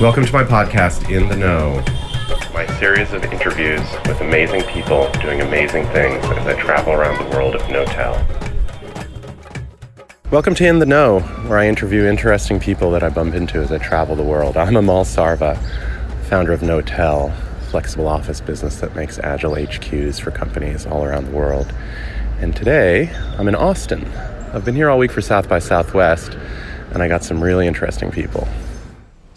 Welcome to my podcast, In the Know. My series of interviews with amazing people doing amazing things as I travel around the world of Knotel. Welcome to In the Know, where I interview interesting people that I bump into as I travel the world. I'm Amol Sarva, founder of Knotel, flexible office business that makes agile HQs for companies all around the world. And today, I'm in Austin. I've been here all week for South by Southwest, and I got some really interesting people.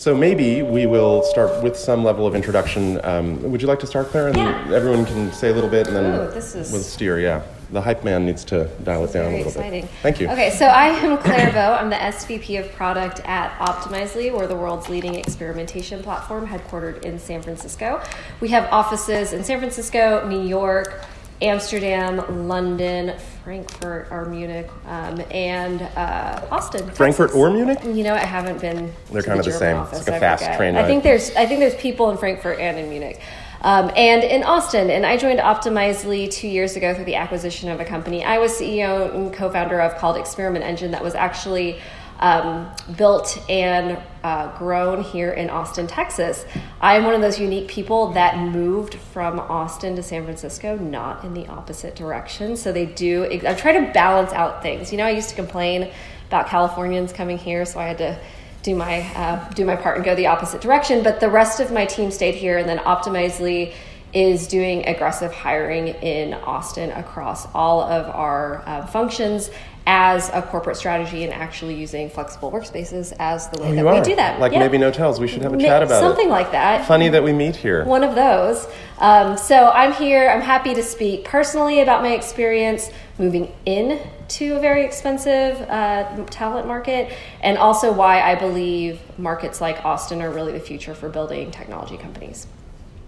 So maybe we will start with some level of introduction. Um, would you like to start, Claire? And Yeah. everyone can say a little bit, and then Ooh, this is- we'll steer. Yeah, the hype man needs to dial it down a little exciting. bit. Thank you. Okay, so I am Claire Vo. I'm the SVP of product at Optimizely. We're the world's leading experimentation platform headquartered in San Francisco. We have offices in San Francisco, New York, Amsterdam, London, Frankfurt or Munich, um, and uh, Austin. Frankfurt Texas. or Munich? You know, I haven't been. They're kind of the same. Office. It's like a I fast forget. train I think there's I think there's people in Frankfurt and in Munich. Um, and in Austin, and I joined Optimizely two years ago through the acquisition of a company I was CEO and co-founder of called Experiment Engine that was actually um, built and uh, grown here in Austin, Texas. I'm one of those unique people that moved from Austin to San Francisco, not in the opposite direction. So they do. I try to balance out things. You know, I used to complain about Californians coming here, so I had to do my uh, do my part and go the opposite direction. But the rest of my team stayed here, and then Optimizely is doing aggressive hiring in Austin across all of our uh, functions as a corporate strategy and actually using flexible workspaces as the way Oh, that we do that. Like Yeah. maybe Knotels. We should have a Ma- chat about something it. like that. Funny that we meet here. One of those. Um, so I'm here. I'm happy to speak personally about my experience moving in to a very expensive uh, talent market, and also why I believe markets like Austin are really the future for building technology companies.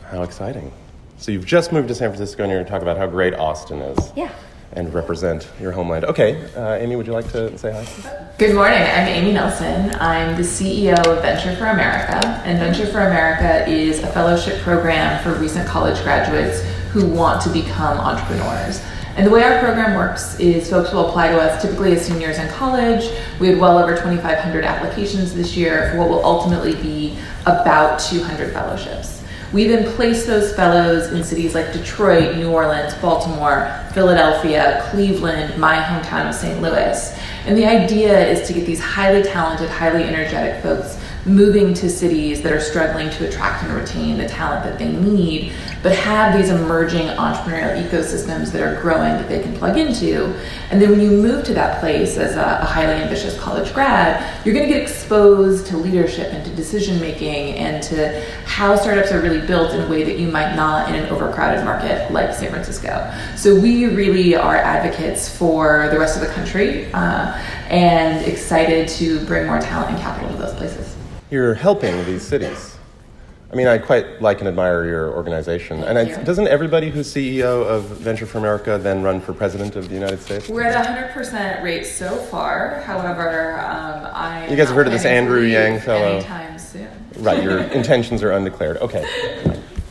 How exciting! So you've just moved to San Francisco, and you're going to talk about how great Austin is. Yeah. And represent your homeland. Okay, uh, Amy, would you like to say hi? Good morning. I'm Amy Nelson. I'm the CEO of Venture for America, and Venture for America is a fellowship program for recent college graduates who want to become entrepreneurs. And the way our program works is folks will apply to us typically as seniors in college. We had well over 2,500 applications this year for what will ultimately be about 200 fellowships. We then place those fellows in cities like Detroit, New Orleans, Baltimore, Philadelphia, Cleveland, my hometown of St. Louis. And the idea is to get these highly talented, highly energetic folks moving to cities that are struggling to attract and retain the talent that they need, but have these emerging entrepreneurial ecosystems that are growing that they can plug into. And then when you move to that place as a, a highly ambitious college grad, you're going to get exposed to leadership and to decision making and to how startups are really built in a way that you might not in an overcrowded market like San Francisco. So we really are advocates for the rest of the country uh, and excited to bring more talent and capital to those places. You're helping these cities. I mean, I quite like and admire your organization. and I, you. doesn't everybody who's CEO of Venture for America then run for president of the United States? We're at 100% rate so far. However, um, I. You guys have heard of this Andrew Yang fellow? Anytime soon. Right, your intentions are undeclared. Okay.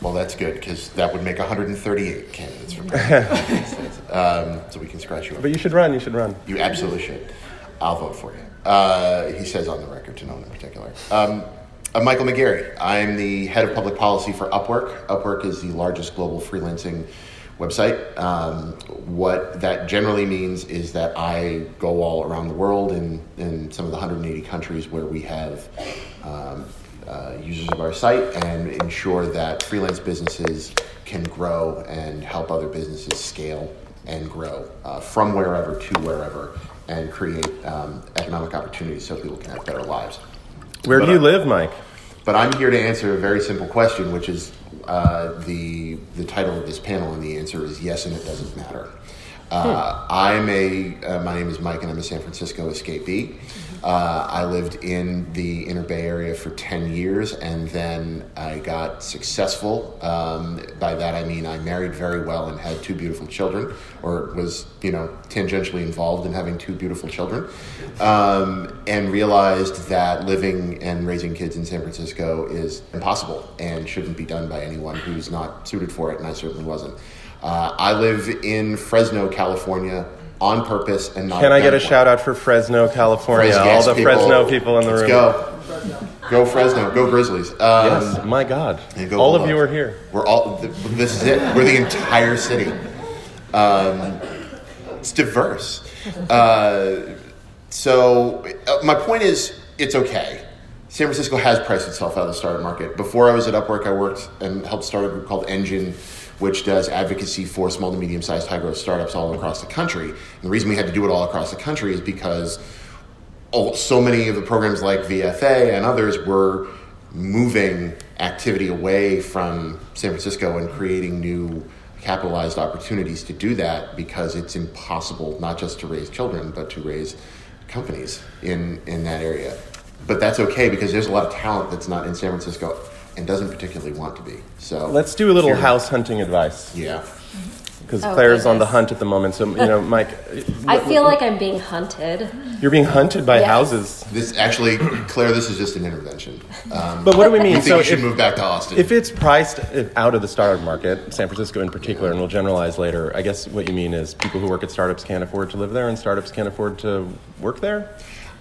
Well, that's good because that would make 138 candidates for president. um, so we can scratch you. Off. But you should run, you should run. You absolutely should. I'll vote for you. Uh, he says on the record to no one in particular. Um, I'm Michael McGeary. I'm the head of public policy for Upwork. Upwork is the largest global freelancing website. Um, what that generally means is that I go all around the world in, in some of the 180 countries where we have um, uh, users of our site and ensure that freelance businesses can grow and help other businesses scale and grow uh, from wherever to wherever and create um, economic opportunities so people can have better lives. Where do you I- live, Mike? But I'm here to answer a very simple question, which is uh, the the title of this panel, and the answer is yes, and it doesn't matter. Uh, I'm a uh, my name is Mike, and I'm a San Francisco escapee. Uh, I lived in the Inner Bay Area for ten years, and then I got successful. Um, by that I mean I married very well and had two beautiful children, or was you know tangentially involved in having two beautiful children, um, and realized that living and raising kids in San Francisco is impossible and shouldn't be done by anyone who's not suited for it, and I certainly wasn't. Uh, I live in Fresno, California, on purpose and not. Can I get a shout out for Fresno, California? Fres- All the people. Fresno people in the Let's room. go. Go Fresno. Go Grizzlies. Um, Yes, my God. All of you are here. We're all. This is it. We're the entire city. Um, it's diverse. Uh, so uh, my point is, it's okay. San Francisco has priced itself out of the startup market. Before I was at Upwork, I worked and helped start a group called Engine, which does advocacy for small to medium sized high growth startups all across the country. And the reason we had to do it all across the country is because oh, so many of the programs like VFA and others were moving activity away from San Francisco and creating new capitalized opportunities to do that because it's impossible not just to raise children but to raise companies in in that area. But that's okay because there's a lot of talent that's not in San Francisco and doesn't particularly want to be. So Let's do a little Here. house hunting advice Yeah. because Oh, Claire's on the hunt at the moment. So you know, Mike, I feel like I'm being hunted. you're being hunted by Yes. houses. This actually, Claire, this is just an intervention. Um, But what do we mean? you think so you should if, move back to Austin? if it's priced out of the startup market, San Francisco in particular, and we'll generalize later, I guess what you mean is people who work at startups can't afford to live there, and startups can't afford to work there.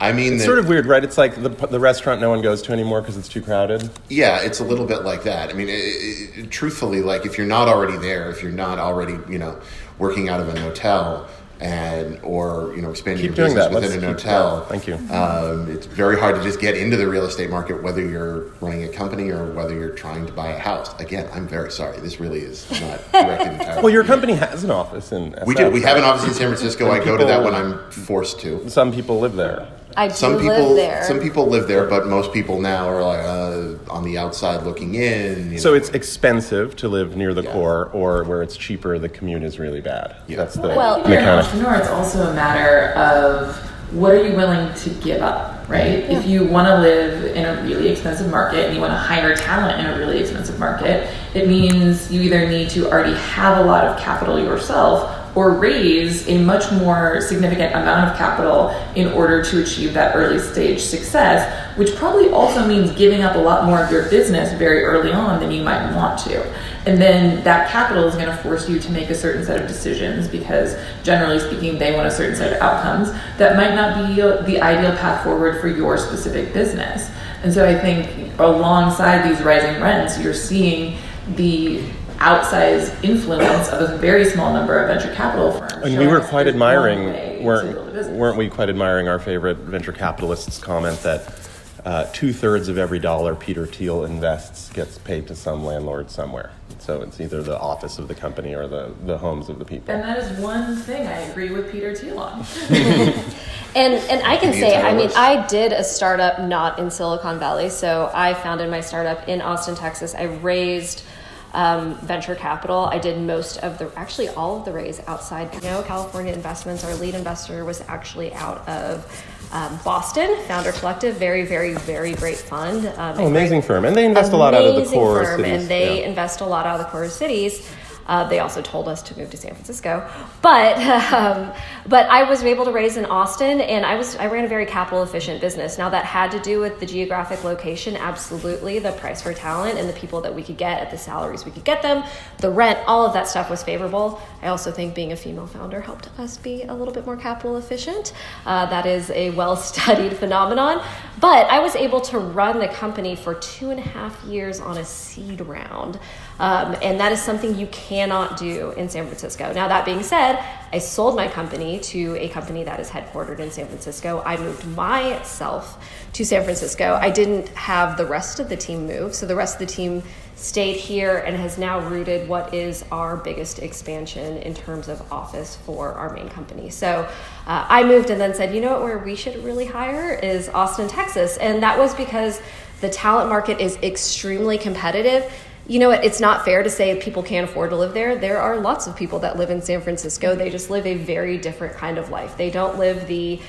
I mean, It's that- sort of weird, right? It's like the, the restaurant no one goes to anymore because it's too crowded. Yeah, it's a little bit like that. I mean, it, it, truthfully, like if you're not already there, if you're not already, you know, working out of a Knotel and or you know expanding Keep your business within Let's a Knotel. yeah, thank you. Um, it's very hard to just get into the real estate market, whether you're running a company or whether you're trying to buy a house. Again, I'm very sorry. This really is not directed. Well, your company has an office in. we do. We have an office in San Francisco. I go to that when I'm forced to. Some people live there. I do Some live people, there. some people live there, but most people now are like uh, on the outside looking in. you So know. it's expensive to live near the Yeah. core, or where it's cheaper, the commute is really bad. Yeah. That's the Well, If you're an mechanic. entrepreneur, it's also a matter of what are you willing to give up, right? If you want to live in a really expensive market and you want to hire talent in a really expensive market, it means you either need to already have a lot of capital yourself or raise a much more significant amount of capital in order to achieve that early stage success, which probably also means giving up a lot more of your business very early on than you might want to. And then that capital is going to force you to make a certain set of decisions because, generally speaking, they want a certain set of outcomes that might not be the ideal path forward for your specific business. And so I think alongside these rising rents, you're seeing the outsized influence of a very small number of venture capital firms. And we were us quite there's one way admiring, to build a weren't, weren't we quite admiring our favorite venture capitalist's comment that uh, two thirds of every dollar Peter Thiel invests gets paid to some landlord somewhere. So it's either the office of the company or the, the homes of the people. And that is one thing I agree with Peter Thiel on. And and I can Any say, I mean. I did a startup not in Silicon Valley. So I founded my startup in Austin, Texas. I raised um, venture capital. I did most of the, actually all of the raise outside. You know, California Investments. Our lead investor was actually out of um, Boston. Founder Collective, very, very, very great fund. Um, Oh, amazing firm. And they invest a lot out of the core firm, cities. and they yeah. invest a lot out of the core cities. Uh, they also told us to move to San Francisco, but um, but I was able to raise in Austin, and I was I ran a very capital efficient business. Now that had to do with the geographic location, absolutely, the price for talent and the people that we could get at the salaries we could get them, the rent, all of that stuff was favorable. I also think being a female founder helped us be a little bit more capital efficient. Uh, that is a well studied phenomenon, but I was able to run the company for two and a half years on a seed round. Um, and that is something you cannot do in San Francisco. Now, that being said, I sold my company to a company that is headquartered in San Francisco. I moved myself to San Francisco. I didn't have the rest of the team move, so the rest of the team stayed here and has now rooted what is our biggest expansion in terms of office for our main company. So uh, I moved and then said, you know what, where we should really hire is Austin, Texas. And that was because the talent market is extremely competitive you know what? It's not fair to say people can't afford to live there. There are lots of people that live in San Francisco. They just live a very different kind of life. They don't live the,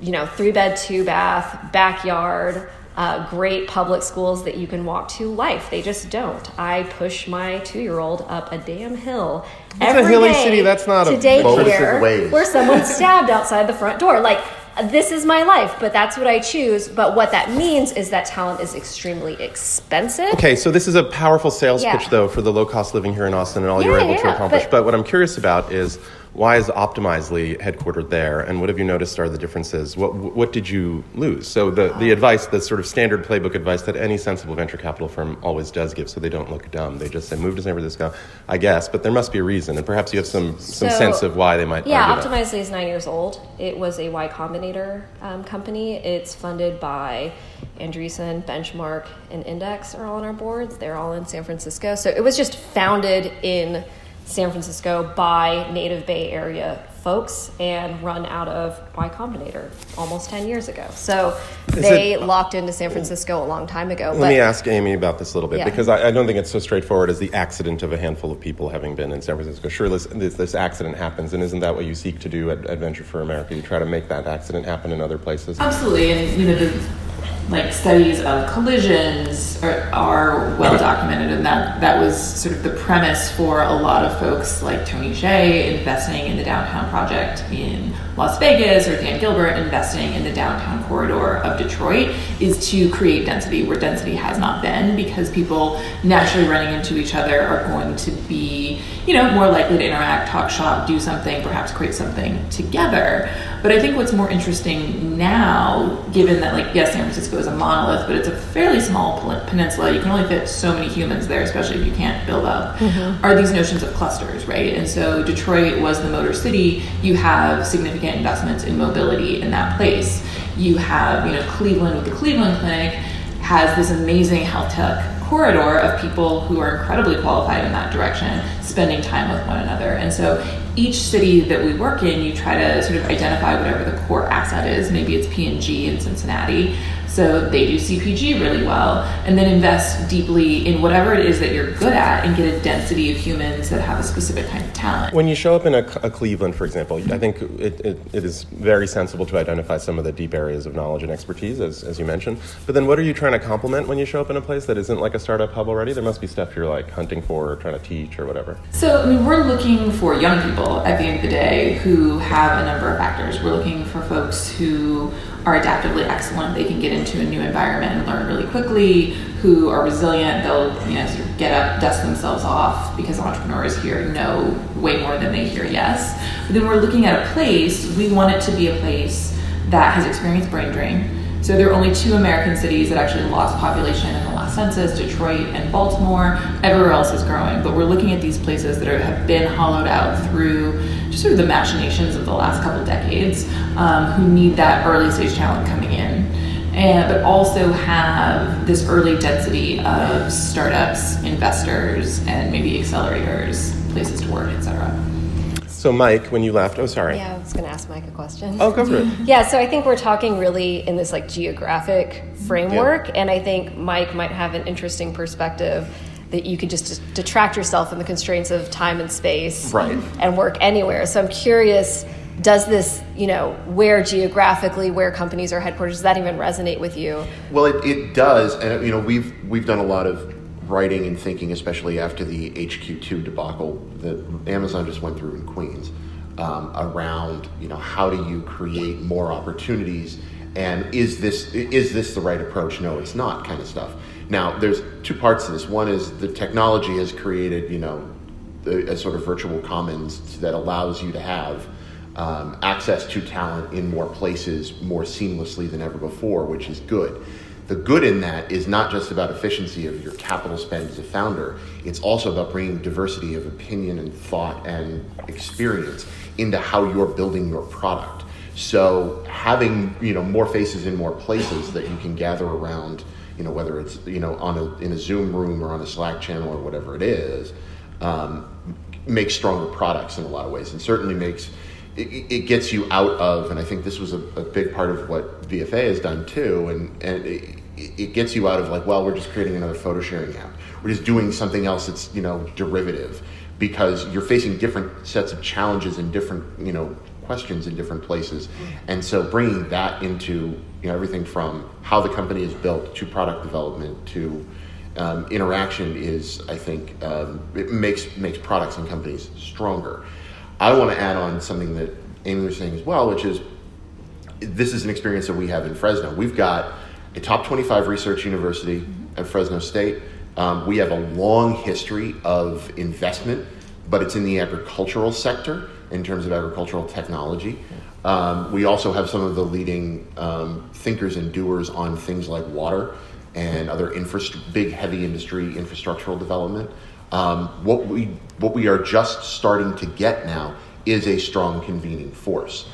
you know, three bed, two bath, backyard, uh, great public schools that you can walk to life. They just don't. I push my two year old up a damn hill. That's a hilly city. That's not a to daycare where someone stabbed outside the front door. Like this is my life, but that's what I choose. But what that means is that talent is extremely expensive. Okay, so this is a powerful sales Yeah. pitch, though, for the low cost living here in Austin and all you're Yeah, able to accomplish. but- But what I'm curious about is why is Optimizely headquartered there, and what have you noticed are the differences? What what did you lose? So the the advice, the sort of standard playbook advice that any sensible venture capital firm always does give, so they don't look dumb. They just say move to San Francisco, I guess, but there must be a reason, and perhaps you have some some So, sense of why they might. Yeah. Optimizely is nine years old. It was a Y Combinator um, company. It's funded by Andreessen, Benchmark, and Index are all on our boards. They're all in San Francisco. So it was just founded in San Francisco by native Bay Area folks and run out of Y Combinator almost 10 years ago. So Is they it- locked into San Francisco a long time ago. Let me ask Amy about this a little bit Yeah. because I, I don't think it's so straightforward as the accident of a handful of people having been in San Francisco. Sure, this, this, this accident happens, and isn't that what you seek to do at, Adventure for America? You try to make that accident happen in other places. Absolutely, and you know the like studies of collisions are, are well documented, and that that was sort of the premise for a lot of folks like Tony Hsieh investing in the downtown project in Las Vegas, or Dan Gilbert investing in the downtown corridor of Detroit, is to create density where density has not been, because people naturally running into each other are going to be you know more likely to interact, talk shop, do something, perhaps create something together. But I think what's more interesting now, given that like yes, San Francisco is a monolith, but it's a fairly small peninsula. You can only fit so many humans there, especially if you can't build up. Mm-hmm. Are these notions of clusters, right? And so Detroit was the motor city. You have significant investments in mobility in that place. You have you know Cleveland with the Cleveland Clinic has this amazing health tech corridor of people who are incredibly qualified in that direction, spending time with one another. And so each city that we work in, you try to sort of identify whatever the core asset is. Maybe it's P&G in Cincinnati. So they do CPG really well, and then invest deeply in whatever it is that you're good at and get a density of humans that have a specific kind of talent. When you show up in a, a Cleveland, for example, I think it, it, it is very sensible to identify some of the deep areas of knowledge and expertise, as, as you mentioned. But then what are you trying to complement when you show up in a place that isn't like a startup hub already? There must be stuff you're like hunting for or trying to teach or whatever. So, I mean, we're looking for young people at the end of the day who have a number of factors. We're looking for folks who are adaptively excellent. They can get into a new environment and learn really quickly, who are resilient. They'll, you know, sort of get up, dust themselves off because entrepreneurs here know way more than they hear yes. But then we're looking at a place, we want it to be a place that has experienced brain drain. So there are only two American cities that actually lost population in the last census, Detroit and Baltimore. Everywhere else is growing, but we're looking at these places that are, have been hollowed out through just sort of the machinations of the last couple decades, um, who need that early stage talent coming in. And, but also have this early density of startups, investors, and maybe accelerators, places to work, et cetera. So, Mike, when you left, oh, sorry. Yeah, I was going to ask Mike a question. Oh, go for it. Yeah, so I think we're talking really in this like geographic framework, and I think Mike might have an interesting perspective that you could just detract yourself from the constraints of time and space Right. and work anywhere. So I'm curious, does this, you know, where geographically, where companies are headquartered, does that even resonate with you? Well, it, it does, and you know we've we've done a lot of writing and thinking, especially after the HQ2 debacle that Amazon just went through in Queens, um, around you know how do you create more opportunities, and is this is this the right approach? No, it's not, kind of stuff. Now, there's two parts to this. One is the technology has created you know a, a sort of virtual commons that allows you to have um, access to talent in more places more seamlessly than ever before, which is good. The good in that is not just about efficiency of your capital spend as a founder, it's also about bringing diversity of opinion and thought and experience into how you're building your product. So having you know more faces in more places that you can gather around, you know whether it's you know on a in a Zoom room or on a Slack channel or whatever it is, um, makes stronger products in a lot of ways, and certainly makes it, it gets you out of. And I think this was a, a big part of what VFA has done too, and and it, it gets you out of like, well, we're just creating another photo sharing app. We're just doing something else that's you know derivative because you're facing different sets of challenges and different you know questions in different places, and so bringing that into you know everything from how the company is built to product development to um, interaction is, I think, um, it makes makes products and companies stronger. I want to add on something that Amy was saying as well, which is this is an experience that we have in Fresno. We've got a top 25 research university at Fresno State. Um, we have a long history of investment, but it's in the agricultural sector. in terms of agricultural technology. Um, we also have some of the leading um, thinkers and doers on things like water and other infrastru- big, heavy industry infrastructural development. Um, what we what we are just starting to get now is a strong convening force.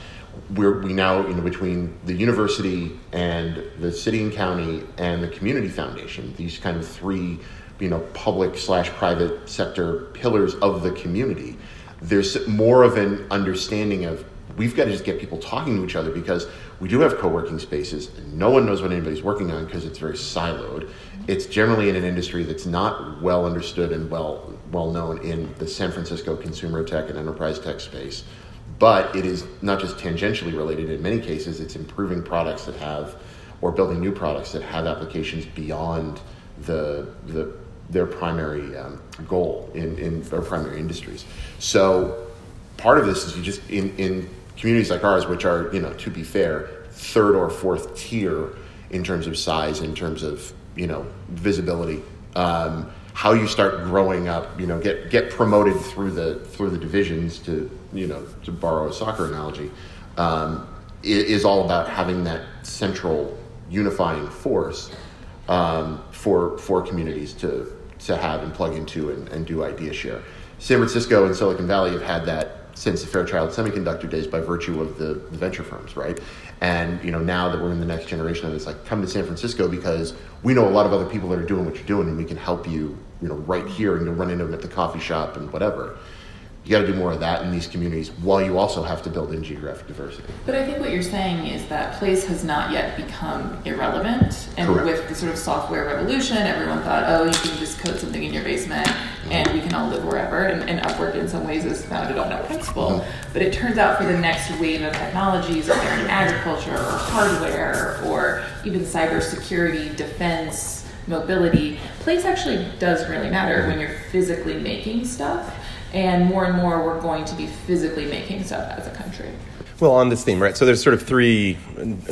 We're, we now, you know, between the university and the city and county and the community foundation, these kind of three, you know, public slash private sector pillars of the community, there's more of an understanding of we've got to just get people talking to each other because we do have co-working spaces and no one knows what anybody's working on because it's very siloed it's generally in an industry that's not well understood and well well known in the san francisco consumer tech and enterprise tech space. But it is not just tangentially related. In many cases it's improving products that have or building new products that have applications beyond the the their primary um, goal in, in their primary industries. So part of this is you just in, in communities like ours, which are, you know, to be fair, third or fourth tier in terms of size, in terms of, you know, visibility. Um, how you start growing up, you know, get get promoted through the through the divisions to, you know, to borrow a soccer analogy, um, is all about having that central unifying force um, for for communities to to have and plug into and, and do idea share. San Francisco and Silicon Valley have had that since the Fairchild Semiconductor days by virtue of the, the, venture firms, right? And you know now that we're in the next generation of this, like come to San Francisco because we know a lot of other people that are doing what you're doing, and we can help you, you know, right here, and you'll run into them at the coffee shop and whatever you got to do more of that in these communities while you also have to build in geographic diversity. But I think what you're saying is that place has not yet become irrelevant. And Correct. with the sort of software revolution, everyone thought, oh, you can just code something in your basement. And we can all live wherever. And, and Upwork, in some ways, is founded on that principle. Mm-hmm. But it turns out for the next wave of technologies, whether in agriculture or hardware or even cybersecurity, defense, mobility, place actually does really matter when you're physically making stuff and more and more we're going to be physically making stuff as a country. Well, on this theme, right? So there's sort of three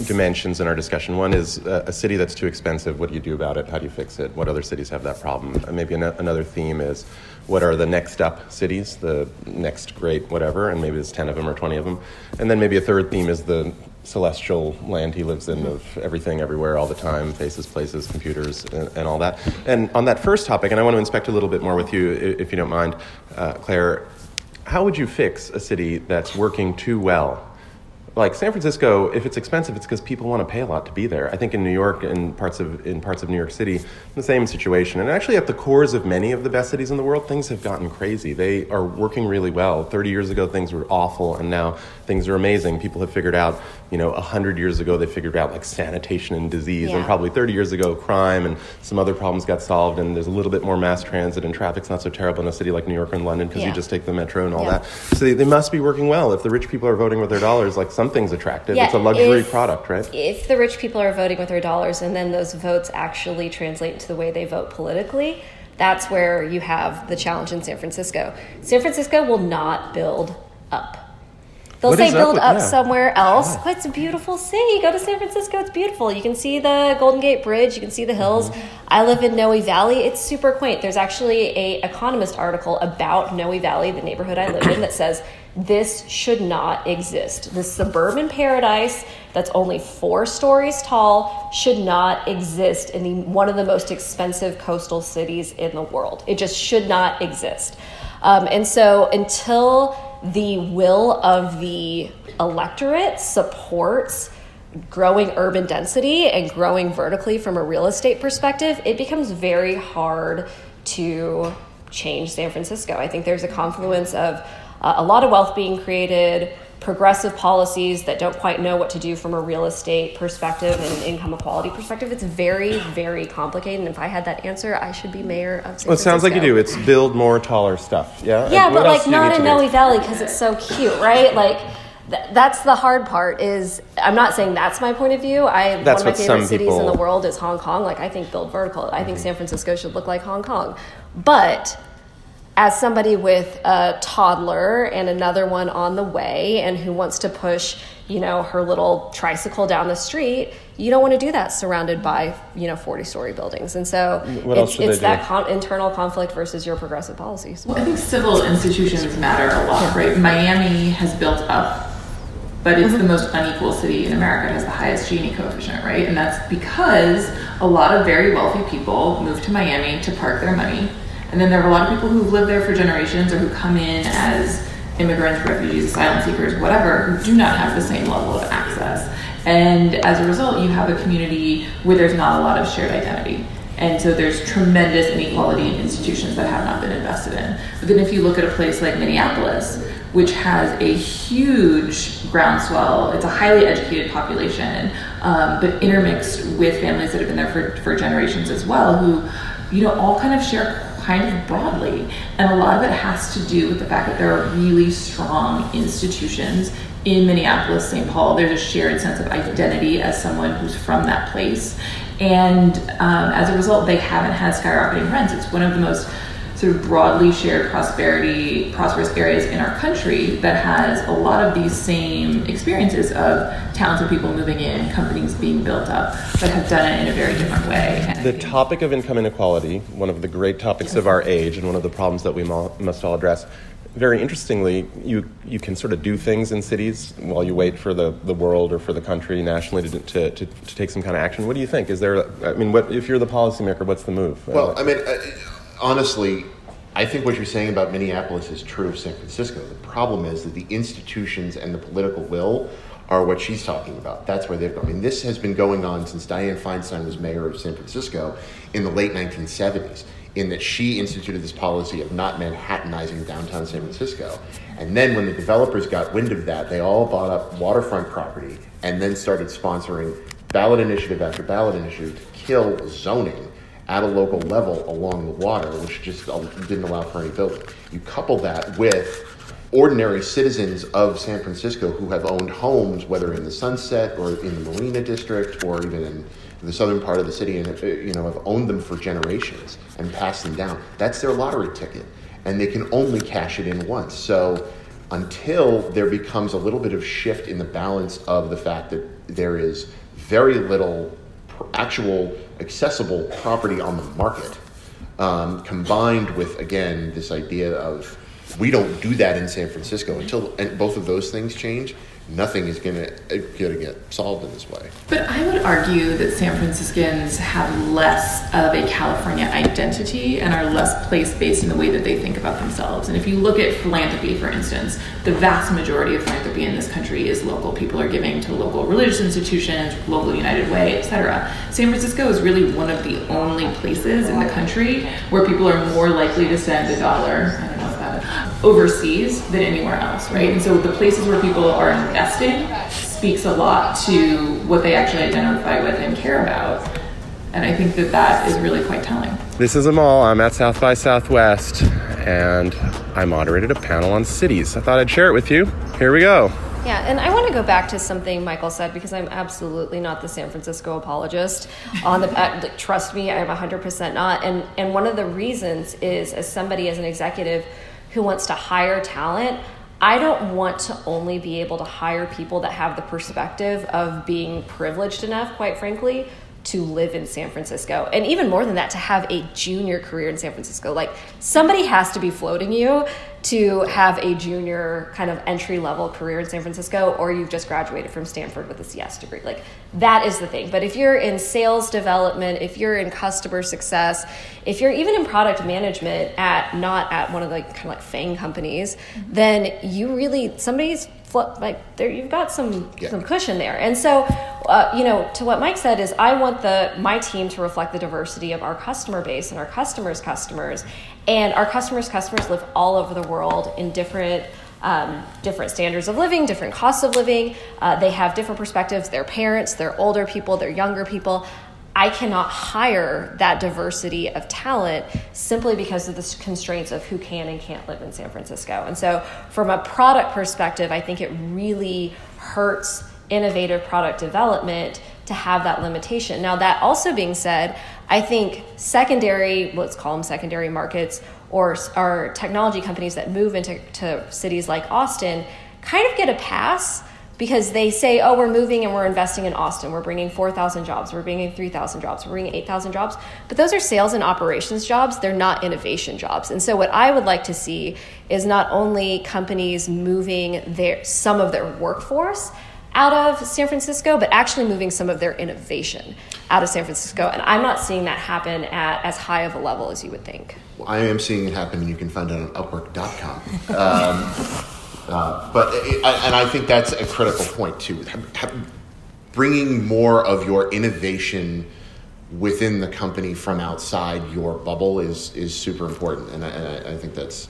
dimensions in our discussion. One is uh, a city that's too expensive. What do you do about it? How do you fix it? What other cities have that problem? And maybe an- another theme is what are the next up cities, the next great whatever, and maybe there's 10 of them or 20 of them. And then maybe a third theme is the celestial land he lives in of everything everywhere all the time faces places computers and, and, all that and on that first topic and i want to inspect a little bit more with you if you don't mind uh, claire how would you fix a city that's working too well like San Francisco, if it's expensive, it's because people want to pay a lot to be there. I think in New York and parts of in parts of New York City, the same situation. And actually, at the cores of many of the best cities in the world, things have gotten crazy. They are working really well. Thirty years ago, things were awful, and now things are amazing. People have figured out, you know, hundred years ago, they figured out like sanitation and disease, yeah. and probably thirty years ago, crime and some other problems got solved. And there's a little bit more mass transit, and traffic's not so terrible in a city like New York and London because yeah. you just take the metro and all yeah. that. So they, they must be working well. If the rich people are voting with their dollars, like something's attractive. it's a luxury if, product, right? If the rich people are voting with their dollars, and then those votes actually translate into the way they vote politically that's where you have the challenge in San Francisco. San Francisco will not build up. They'll what say build up, up yeah. somewhere else. Oh, it's a beautiful city. Go to San Francisco. It's beautiful. You can see the Golden Gate Bridge. You can see the hills. Mm-hmm. I live in Noe Valley. It's super quaint. There's actually a Economist article about Noe Valley, the neighborhood I live in, that says this should not exist. This suburban paradise that's only four stories tall should not exist in the, one of the most expensive coastal cities in the world. It just should not exist. Um, and so until the will of the electorate supports growing urban density and growing vertically from a real estate perspective, it becomes very hard to change San Francisco. I think there's a confluence of uh, a lot of wealth being created, progressive policies that don't quite know what to do from a real estate perspective and income equality perspective. It's very, very complicated. And if I had that answer, I should be mayor of San Well, it sounds like you do. It's build more taller stuff. Yeah. Yeah, but like not in Noe Valley because it's so cute, right? Like. that's the hard part is i'm not saying that's my point of view i that's one of my favorite cities people... in the world is hong kong like i think build vertical i think mm-hmm. san francisco should look like hong kong but as somebody with a toddler and another one on the way and who wants to push you know her little tricycle down the street you don't want to do that surrounded by you know 40 story buildings and so What it's, it's that con- internal conflict versus your progressive policies Well, I think civil institutions matter a lot, right? Miami has built up, but it's the mm-hmm. most unequal city in America. It has the highest Gini coefficient, right? And that's because a lot of very wealthy people move to Miami to park their money. And then there are a lot of people who've lived there for generations or who come in as immigrants, refugees, asylum seekers, whatever, who do not have the same level of access. And as a result, you have a community where there's not a lot of shared identity. And so there's tremendous inequality in institutions that have not been invested in. But then if you look at a place like Minneapolis, which has a huge groundswell, it's a highly educated population, um, but intermixed with families that have been there for, for generations as well, who, you know, all kind of share kind of broadly. And a lot of it has to do with the fact that there are really strong institutions in Minneapolis, St. Paul. There's a shared sense of identity as someone who's from that place. And um, as a result, they haven't had skyrocketing rents. It's one of the most sort of broadly shared prosperity, prosperous areas in our country that has a lot of these same experiences of towns talented people moving in, companies being built up, but have done it in a very different way. And The topic of income inequality, one of the great topics of our age, and one of the problems that we mo- must all address. Very interestingly, you, you can sort of do things in cities while you wait for the, the world or for the country nationally to, to, to, to take some kind of action. What do you think? Is there, I mean, what, if you're the policymaker, what's the move? Well, I mean, uh, honestly, I think what you're saying about Minneapolis is true of San Francisco. The problem is that the institutions and the political will are what she's talking about. That's where they've gone. I mean, this has been going on since Dianne Feinstein was mayor of San Francisco in the late 1970s, in that she instituted this policy of not Manhattanizing downtown San Francisco. And then when the developers got wind of that, they all bought up waterfront property and then started sponsoring ballot initiative after ballot initiative to kill zoning at a local level along the water, which just uh, didn't allow for any building. You couple that with ordinary citizens of San Francisco who have owned homes, whether in the Sunset or in the Marina District or even in the southern part of the city, and uh, you know have owned them for generations and passed them down. That's their lottery ticket, and they can only cash it in once. So until there becomes a little bit of shift in the balance of the fact that there is very little actual accessible property on the market, um, combined with again this idea of we don't do that in San Francisco until both of those things change. Nothing is gonna uh, get solved in this way. But I would argue that San Franciscans have less of a California identity and are less place based in the way that they think about themselves. And if you look at philanthropy, for instance, the vast majority of philanthropy in this country is local. People are giving to local religious institutions, local United Way, etc. San Francisco is really one of the only places in the country where people are more likely to send a dollar. Overseas than anywhere else, right? And so the places where people are investing speaks a lot to what they actually identify with and care about. And I think that that is really quite telling. This is Amol. I'm at South by Southwest, and I moderated a panel on cities. I thought I'd share it with you. Here we go. Yeah, and I want to go back to something Michael said because I'm absolutely not the San Francisco apologist. On the uh, like, trust me, I'm 100% not. And and one of the reasons is as somebody as an executive who wants to hire talent, I don't want to only be able to hire people that have the perspective of being privileged enough, quite frankly, to live in San Francisco. And even more than that, to have a junior career in San Francisco. Like somebody has to be floating you to have a junior kind of entry level career in San Francisco, or you've just graduated from Stanford with a CS degree. Like that is the thing. But if you're in sales development, if you're in customer success, if you're even in product management at not at one of the kind of like FANG companies, then you really somebody's flo- like there you've got some Yeah. some cushion there. And so, uh, you know, to what Mike said is, I want the my team to reflect the diversity of our customer base and our customers' customers, and our customers' customers live all over the world in different. Um, different standards of living, different costs of living. Uh, they have different perspectives. They're parents, they're older people, they're younger people. I cannot hire that diversity of talent simply because of the constraints of who can and can't live in San Francisco. And so, from a product perspective, I think it really hurts innovative product development to have that limitation. Now, that also being said, I think secondary, let's call them secondary markets, or our technology companies that move into to cities like Austin kind of get a pass because they say, oh, we're moving and we're investing in Austin. We're bringing 4,000 jobs. We're bringing 3,000 jobs. We're bringing 8,000 jobs. But those are sales and operations jobs. They're not innovation jobs. And so what I would like to see is not only companies moving their, some of their workforce out of San Francisco, but actually moving some of their innovation out of San Francisco. And I'm not seeing that happen at as high of a level as you would think. Well, I am seeing it happen, and you can find it on Upwork.com. Um, uh, but it, and I think that's a critical point too. Bringing more of your innovation within the company from outside your bubble is is super important, and I, and I think that's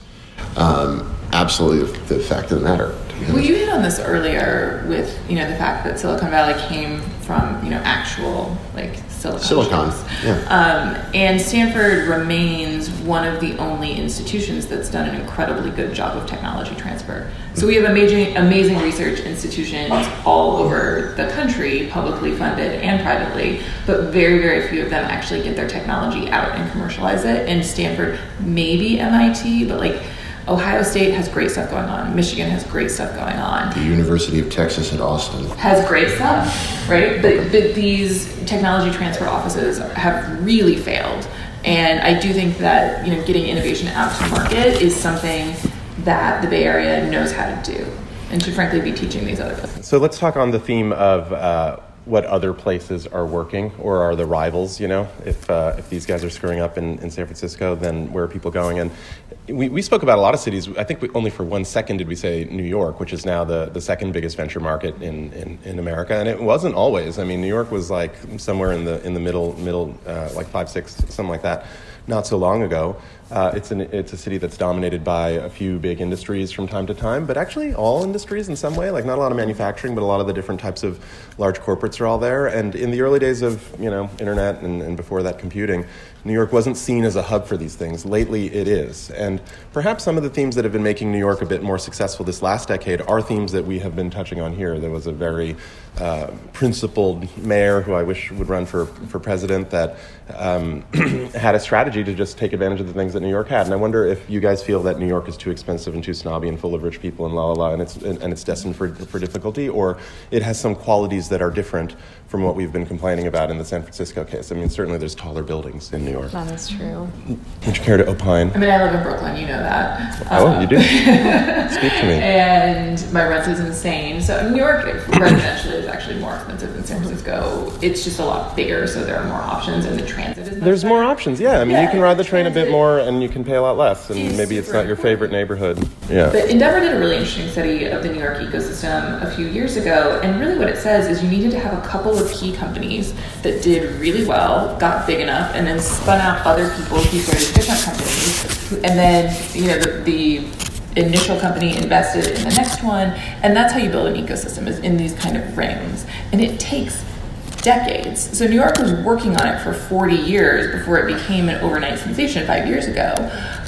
um, absolutely the fact of the matter. Well, you hit on this earlier with you know the fact that Silicon Valley came from you know actual like silicon. Silicon, yeah. Um, and Stanford remains one of the only institutions that's done an incredibly good job of technology transfer. So we have amazing, amazing research institutions all over the country, publicly funded and privately, but very, very few of them actually get their technology out and commercialize it. And Stanford, maybe MIT, but like Ohio State has great stuff going on. Michigan has great stuff going on. The University of Texas at Austin has great stuff, right? But, but these technology transfer offices have really failed. And I do think that you know getting innovation out to market is something that the Bay Area knows how to do and should frankly be teaching these other places. So let's talk on the theme of uh, what other places are working or are the rivals you know? If, uh, if these guys are screwing up in, in san francisco then where are people going? And we, we spoke about a lot of cities i think we, only for one second did we say new york which is now the, the second biggest venture market in, in, in america. And it wasn't always. I mean new york was like somewhere in the in the middle middle uh, like five six something like that not so long ago uh, it's, an, it's a city that's dominated by a few big industries from time to time, but actually all industries in some way. Like not a lot of manufacturing, but a lot of the different types of large corporates are all there. And in the early days of you know internet and, and before that computing, New York wasn't seen as a hub for these things. Lately, it is. And perhaps some of the themes that have been making New York a bit more successful this last decade are themes that we have been touching on here. There was a very uh, principled mayor who I wish would run for, for president that um, had a strategy to just take advantage of the things that New York had. And I wonder if you guys feel that New York is too expensive and too snobby and full of rich people and la la la, and it's, and, and it's destined for, for difficulty, or it has some qualities that are different from what we've been complaining about in the San Francisco case. I mean, certainly there's taller buildings in New York. That is true. Would you care to opine? I mean, I live in Brooklyn, you know that. Oh, um, you do? Speak to me. And my rent is insane. So in New York residentially is actually more expensive than San Francisco. It's just a lot bigger, so there are more options, and the transit is There's better. more options, yeah. I mean, Yeah, you can ride the train a bit more and you can pay a lot less, and maybe it's not your favorite neighborhood. Yeah. But Endeavor did a really interesting study of the New York ecosystem a few years ago, and really what it says is you needed to have a couple of key companies that did really well, got big enough, and then spun out other people who started different companies, and then you know the, the initial company invested in the next one, and that's how you build an ecosystem is in these kind of rings, and it takes decades. So New York was working on it for 40 years before it became an overnight sensation five years ago.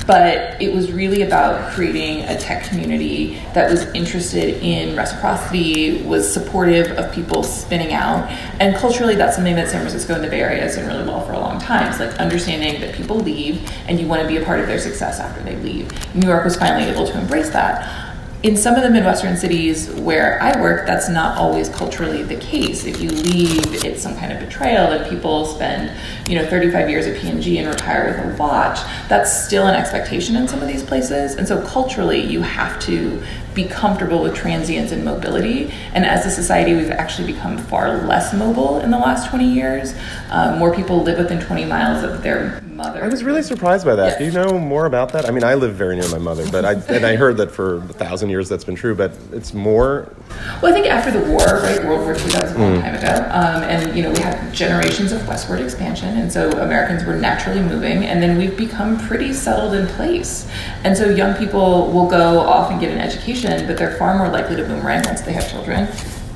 But it was really about creating a tech community that was interested in reciprocity, was supportive of people spinning out. And culturally, that's something that San Francisco and the Bay Area has done really well for a long time. It's like understanding that people leave and you want to be a part of their success after they leave. New York was finally able to embrace that in some of the Midwestern cities where I work, that's not always culturally the case. If you leave, it's some kind of betrayal that people spend, you know, 35 years at P&G and retire with a watch. That's still an expectation in some of these places. And so culturally, you have to be comfortable with transience and mobility. And as a society, we've actually become far less mobile in the last 20 years. Um, more people live within 20 miles of their mother. I was really surprised by that. Yes. Do you know more about that? I mean, I live very near my mother, but I and I heard that for a thousand years that's been true. But it's more. Well, I think after the war, right, World War II, that was a long time ago, um, and you know we had generations of westward expansion, and so Americans were naturally moving, and then we've become pretty settled in place, and so young people will go off and get an education, but they're far more likely to boomerang once they have children.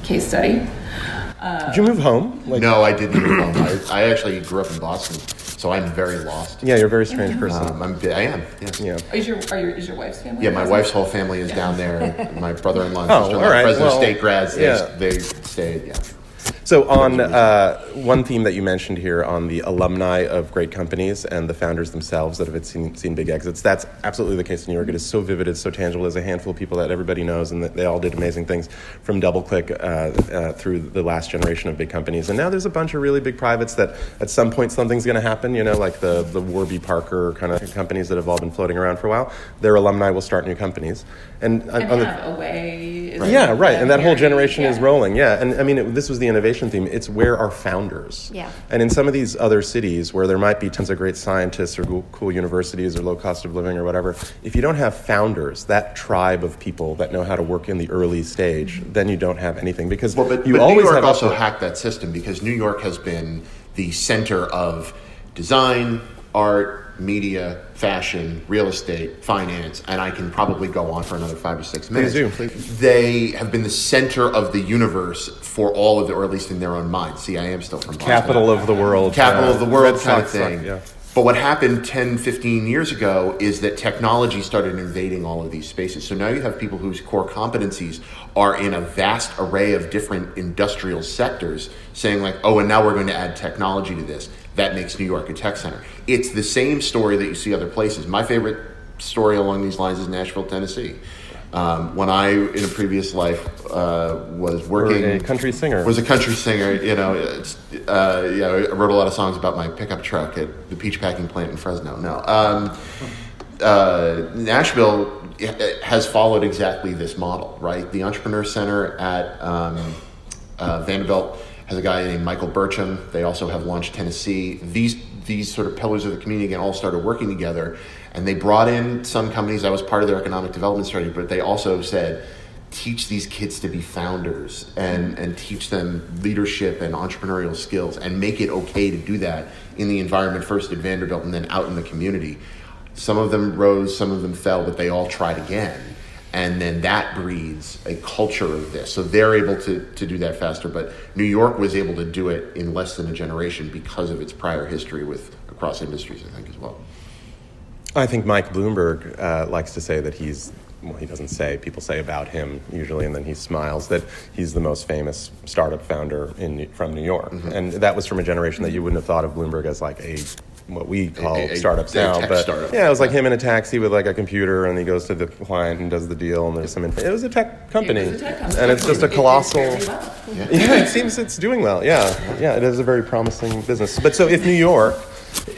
Case study. Did you move home? Like, No, I didn't. move home. I, I actually grew up in Boston, so I'm very lost. Yeah, you're a very strange person. Um, I'm, I am. Yes. yeah. Is your, are your is your wife's family? Yeah, my present? wife's whole family is down there. My brother-in-law and Oh, sister-in-law, all right. Fresno Well, State grads. They, yeah. they stayed. Yeah. So, on uh, one theme that you mentioned here on the alumni of great companies and the founders themselves that have seen, seen big exits, that's absolutely the case in New York. It is so vivid, it's so tangible. There's a handful of people that everybody knows, and that they all did amazing things from DoubleClick uh, uh, through the last generation of big companies. And now there's a bunch of really big privates that at some point something's going to happen, you know, like the, the Warby Parker kind of companies that have all been floating around for a while. Their alumni will start new companies. And, and on the, away. Yeah, right. And that whole generation yeah. is rolling. Yeah. And I mean, it, this was the innovation theme. It's where are founders? Yeah. And in some of these other cities where there might be tons of great scientists or cool universities or low cost of living or whatever, if you don't have founders, that tribe of people that know how to work in the early stage, mm-hmm. then you don't have anything because well, but, you but always New York have also hacked that system because New York has been the center of design, art, media, fashion, real estate, finance, and I can probably go on for another five or six minutes. Please do. Please. They have been the center of the universe for all of the, or at least in their own mind. See, I am still from Boston. Capital of the world. Capital uh, of the world kind of thing. Suck, yeah. But what happened 10, 15 years ago is that technology started invading all of these spaces. So now you have people whose core competencies are in a vast array of different industrial sectors saying, like, oh, and now we're going to add technology to this that makes New York a tech center. It's the same story that you see other places. My favorite story along these lines is Nashville, Tennessee. Um, when I, in a previous life, uh, was working, a country singer, was a country singer. You know, uh, you know, I wrote a lot of songs about my pickup truck at the peach packing plant in Fresno. No, um, uh, Nashville has followed exactly this model, right? The Entrepreneur Center at um, uh, Vanderbilt has a guy named Michael Burcham. They also have Launch Tennessee. These these sort of pillars of the community again all started working together, and they brought in some companies. I was part of their economic development strategy, but they also said teach these kids to be founders and and teach them leadership and entrepreneurial skills and make it okay to do that in the environment first at Vanderbilt and then out in the community. Some of them rose, some of them fell, but they all tried again and then that breeds a culture of this. So they're able to, to do that faster. But New York was able to do it in less than a generation because of its prior history with across industries, I think, as well. I think Mike Bloomberg uh, likes to say that he's well, he doesn't say, people say about him usually, and then he smiles that he's the most famous startup founder in, from New York. Mm-hmm. And that was from a generation that you wouldn't have thought of Bloomberg as like a what we call a, a, startups a now. but startup. yeah, it was like him in a taxi with like a computer, and he goes to the client and does the deal, and there's some. Info. It was a tech company, a tech company. and it's just a colossal. It, well. yeah. yeah, it seems it's doing well. Yeah, yeah, it is a very promising business. But so if New York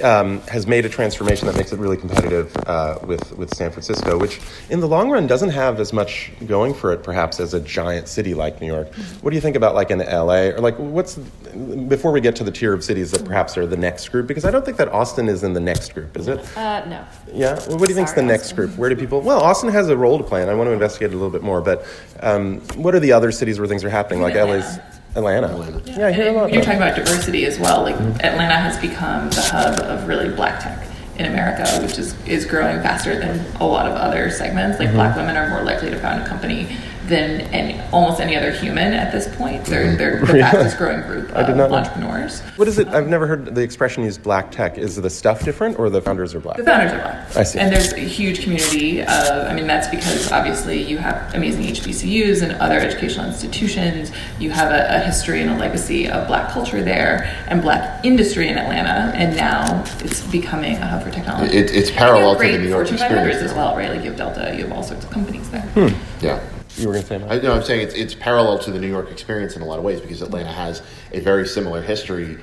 um, has made a transformation that makes it really competitive uh, with, with San Francisco, which in the long run doesn't have as much going for it, perhaps, as a giant city like New York. What do you think about like in LA? Or like, what's, before we get to the tier of cities that perhaps are the next group, because I don't think that Austin is in the next group, is it? Uh, no. Yeah? Well, what do you think is the next group? Where do people, well, Austin has a role to play, and I want to investigate it a little bit more, but um, what are the other cities where things are happening? Like LA's. Atlanta. Atlanta. Yeah, yeah I hear a lot. You're talking about diversity as well. Like mm-hmm. Atlanta has become the hub of really black tech in America, which is, is growing faster than a lot of other segments. Like mm-hmm. black women are more likely to found a company than any, almost any other human at this point. They're, mm-hmm. they're the fastest growing group of entrepreneurs. What is it? I've never heard the expression used black tech. Is the stuff different or the founders are black? The founders are black. I see. And there's a huge community of, I mean, that's because obviously you have amazing HBCUs and other educational institutions. You have a, a history and a legacy of black culture there and black industry in Atlanta. And now it's becoming a hub for technology. It, it's parallel to the New York Fortune 500s as well, right? Like you have Delta, you have all sorts of companies there. Hmm. Yeah. You were going to say, I, no, I'm saying it's, it's parallel to the New York experience in a lot of ways because Atlanta has a very similar history,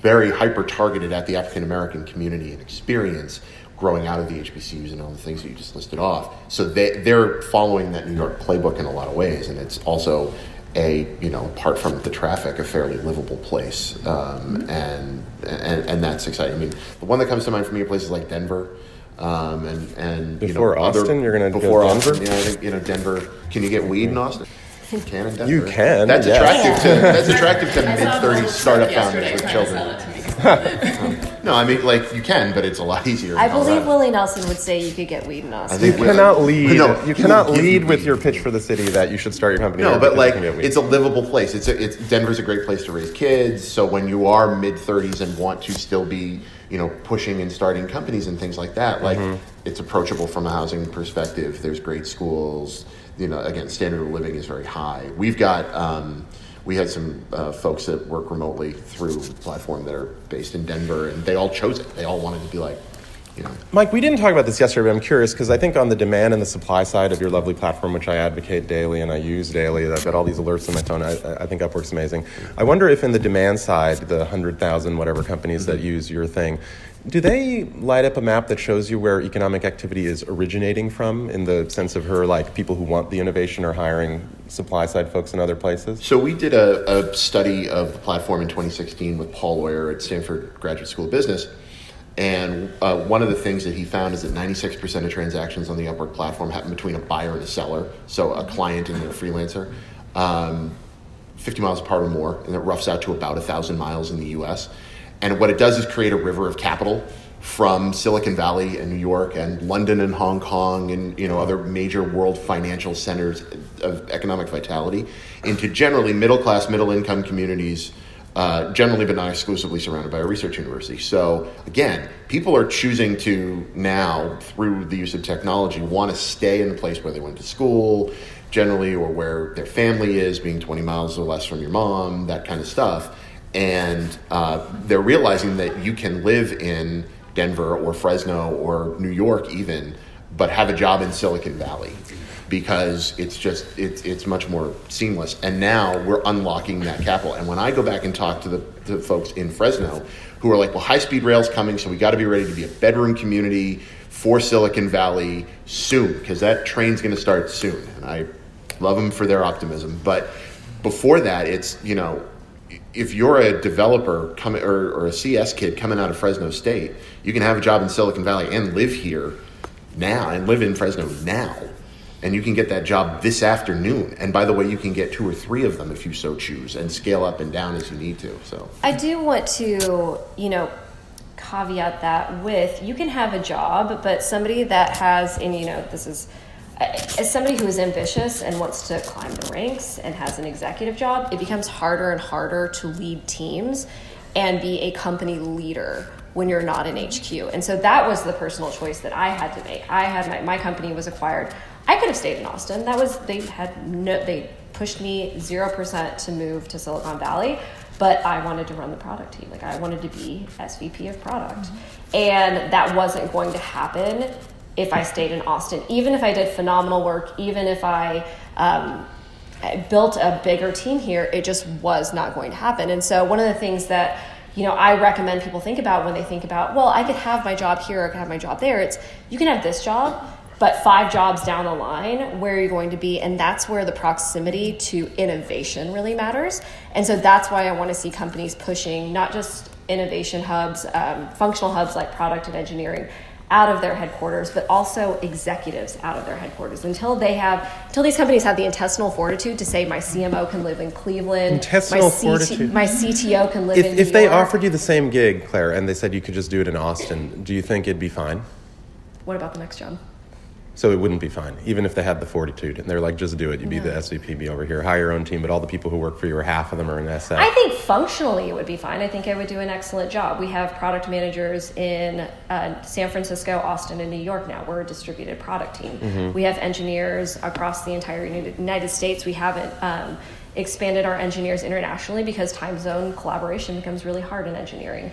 very hyper targeted at the African American community and experience growing out of the HBCUs and all the things that you just listed off. So they, they're following that New York playbook in a lot of ways, and it's also a you know apart from the traffic a fairly livable place. Um, and, and and that's exciting. I mean the one that comes to mind for me are places like denver um, and and before you know, Austin, other, you're going to before go Austin. Yeah, I think you know Denver. Can you get weed in Austin? You can in Denver. You can. That's yeah. attractive to that's attractive to mid 30s startup founders with children. No, I mean like you can, but it's a lot easier. I believe Willie Nelson would say you could get weed in Austin. you cannot lead. No, you cannot lead with your pitch for the city that you should start your company. No, but like it's a livable place. It's a, it's Denver's a great place to raise kids. So when you are mid 30s and want to still be you know, pushing and starting companies and things like that. Like mm-hmm. it's approachable from a housing perspective. There's great schools. You know, again, standard of living is very high. We've got um, we had some uh, folks that work remotely through platform that are based in Denver, and they all chose it. They all wanted to be like, you know. Mike, we didn't talk about this yesterday, but I'm curious because I think on the demand and the supply side of your lovely platform, which I advocate daily and I use daily, I've got all these alerts on my phone. I, I think Upwork's amazing. I wonder if in the demand side, the 100,000 whatever companies that use your thing, do they light up a map that shows you where economic activity is originating from in the sense of her, like people who want the innovation are hiring supply side folks in other places? So we did a, a study of the platform in 2016 with Paul Oyer at Stanford Graduate School of Business. And uh, one of the things that he found is that 96% of transactions on the Upwork platform happen between a buyer and a seller, so a client and a freelancer, um, 50 miles apart or more, and it roughs out to about 1,000 miles in the US. And what it does is create a river of capital from Silicon Valley and New York and London and Hong Kong and you know other major world financial centers of economic vitality into generally middle class, middle income communities, uh, generally but not exclusively surrounded by a research university. So again, people are choosing to now through the use of technology want to stay in the place where they went to school, generally, or where their family is, being 20 miles or less from your mom, that kind of stuff and uh, they're realizing that you can live in Denver or Fresno or New York even, but have a job in Silicon Valley because it's just it's it's much more seamless. And now we're unlocking that capital. And when I go back and talk to the, the folks in Fresno who are like, well, high speed rail's coming, so we got to be ready to be a bedroom community for Silicon Valley soon because that train's going to start soon. And I love them for their optimism, but before that, it's you know if you're a developer coming or, or, a CS kid coming out of Fresno State, you can have a job in Silicon Valley and live here now and live in Fresno now. And you can get that job this afternoon. And by the way, you can get two or three of them if you so choose and scale up and down as you need to. So I do want to, you know, caveat that with you can have a job, but somebody that has, and you know, this is as somebody who is ambitious and wants to climb the ranks and has an executive job, it becomes harder and harder to lead teams and be a company leader when you're not in HQ. And so that was the personal choice that I had to make. I had my, my company was acquired. I could have stayed in Austin. That was they had no they pushed me 0% to move to Silicon Valley, but I wanted to run the product team. Like I wanted to be SVP of product. Mm-hmm. And that wasn't going to happen if I stayed in Austin, even if I did phenomenal work, even if I, um, I built a bigger team here, it just was not going to happen. And so, one of the things that you know I recommend people think about when they think about, well, I could have my job here, I could have my job there. It's you can have this job, but five jobs down the line, where are you going to be? And that's where the proximity to innovation really matters. And so that's why I want to see companies pushing not just innovation hubs, um, functional hubs like product and engineering, out of their headquarters, but also executives out of their headquarters until they have until these companies have the intestinal fortitude to say my CMO can live in Cleveland, intestinal my fortitude. my CTO can live if, in. If New they York. offered you the same gig, Claire, and they said you could just do it in Austin, do you think it'd be fine? What about the next job? So it wouldn't be fine, even if they had the fortitude. And they're like, just do it. You'd be the SVP, be over here, hire your own team, but all the people who work for you, or half of them are in SA. I think functionally it would be fine. I think I would do an excellent job. We have product managers in uh, San Francisco, Austin, and New York now. We're a distributed product team. Mm-hmm. We have engineers across the entire United States. We haven't um, expanded our engineers internationally because time zone collaboration becomes really hard in engineering.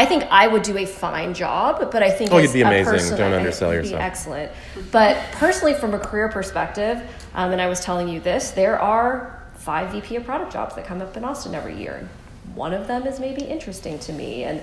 I think I would do a fine job, but I think Oh, you'd be amazing. Don't undersell it'd be yourself. excellent. But personally, from a career perspective, um, and I was telling you this, there are five VP of product jobs that come up in Austin every year. One of them is maybe interesting to me, and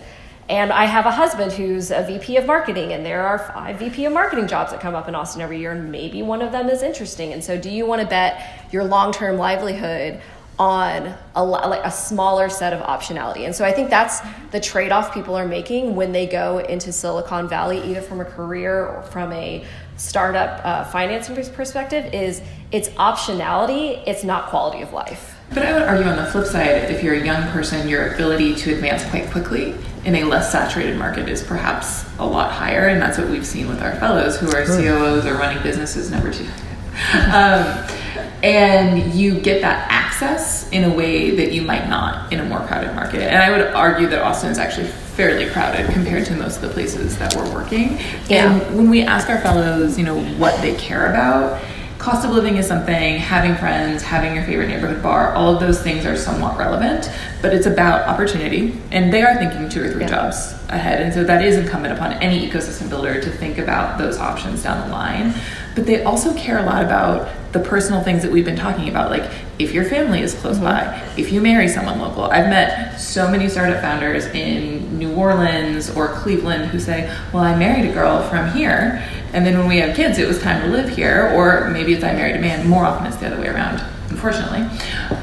and I have a husband who's a VP of marketing, and there are five VP of marketing jobs that come up in Austin every year, and maybe one of them is interesting. And so, do you want to bet your long term livelihood? On a, like a smaller set of optionality. And so I think that's the trade off people are making when they go into Silicon Valley, either from a career or from a startup uh, financing perspective, is it's optionality, it's not quality of life. But I would argue on the flip side, if you're a young person, your ability to advance quite quickly in a less saturated market is perhaps a lot higher, and that's what we've seen with our fellows who are COOs or running businesses number two. Um, and you get that access in a way that you might not in a more crowded market. And I would argue that Austin is actually fairly crowded compared to most of the places that we're working. Yeah. And when we ask our fellows, you know, what they care about, cost of living is something, having friends, having your favorite neighborhood bar, all of those things are somewhat relevant, but it's about opportunity. And they are thinking two or three Yeah. jobs ahead. And so that is incumbent upon any ecosystem builder to think about those options down the line. But they also care a lot about the personal things that we've been talking about, like if your family is close mm-hmm. by, if you marry someone local. I've met so many startup founders in New Orleans or Cleveland who say, Well, I married a girl from here, and then when we have kids, it was time to live here, or maybe it's I married a man. More often, it's the other way around, unfortunately.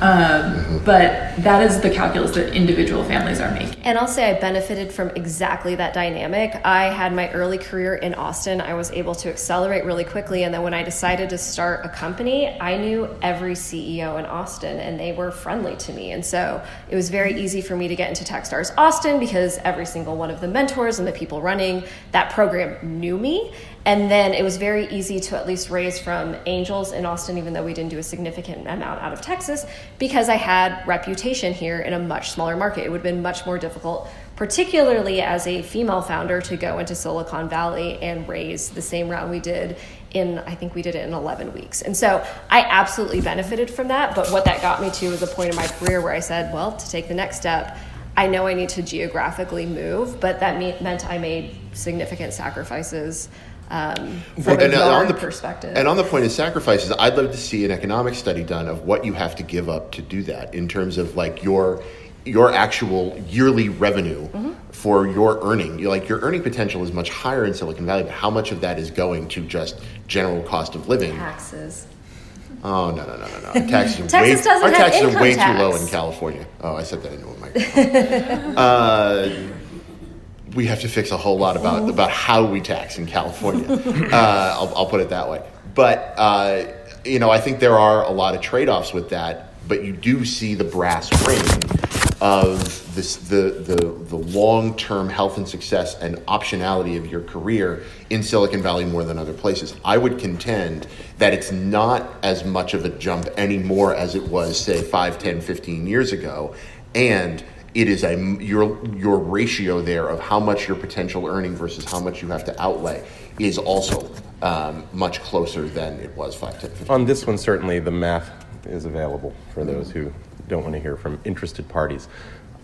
Um, but that is the calculus that individual families are making. And I'll say I benefited from exactly that dynamic. I had my early career in Austin. I was able to accelerate really quickly. And then when I decided to start a company, I knew every CEO in Austin and they were friendly to me. And so it was very easy for me to get into Techstars Austin because every single one of the mentors and the people running that program knew me. And then it was very easy to at least raise from angels in Austin, even though we didn't do a significant amount out of Texas, because I had reputation here in a much smaller market. It would have been much more difficult, particularly as a female founder, to go into Silicon Valley and raise the same round we did in, I think we did it in 11 weeks. And so I absolutely benefited from that. But what that got me to was a point in my career where I said, well, to take the next step, I know I need to geographically move, but that me- meant I made significant sacrifices um, from a and, uh, on the perspective. And on the point of sacrifices, I'd love to see an economic study done of what you have to give up to do that in terms of like your your actual yearly revenue Mm-hmm. for your earning. You like your earning potential is much higher in Silicon Valley, but how much of that is going to just general cost of living? taxes. Oh no no no no no! Taxes are Texas way, our taxes are way tax. too low in California. Oh, I said that into a microphone. uh, we have to fix a whole lot about about how we tax in California. Uh, I'll, I'll put it that way. But uh, you know, I think there are a lot of trade offs with that. But you do see the brass ring of this the the, the long term health and success and optionality of your career in Silicon Valley more than other places. I would contend that it's not as much of a jump anymore as it was say 5, 10, 15 years ago. And it is a your your ratio there of how much your potential earning versus how much you have to outlay is also um, much closer than it was 5, 10, 15 On this one, certainly the math is available for those who don't want to hear from interested parties.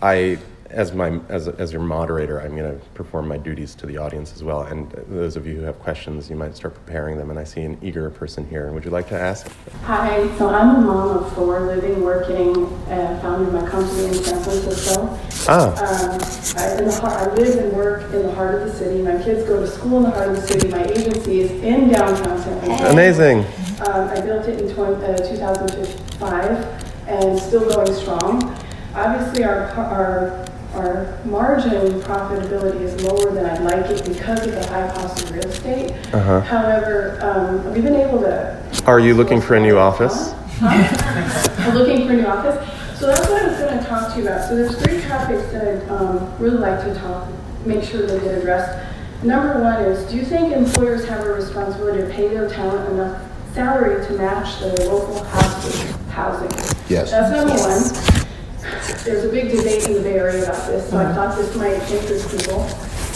I, as my as, as your moderator, I'm going to perform my duties to the audience as well. And those of you who have questions, you might start preparing them. And I see an eager person here. Would you like to ask? Hi, so I'm a mom of four, living, working, uh, founded my company in San Francisco. Ah, Um, I, in the heart, I live and work in the heart of the city. My kids go to school in the heart of the city. My agency is in downtown San Francisco. amazing. Um, I built it in 20, uh, 2005 and still going strong. Obviously, our, our, our margin profitability is lower than I'd like it because of the high cost of real estate. However, um, we've been able to. Are you looking for a new office? Huh? We're looking for a new office. So that's what I was going to talk to you about. So there's three topics that I'd um, really like to talk, make sure they get addressed. Number one is, do you think employers have a responsibility to pay their talent enough salary to match the local housing? housing? Yes. That's number one. There's a big debate in the Bay Area about this, so I thought this might interest people.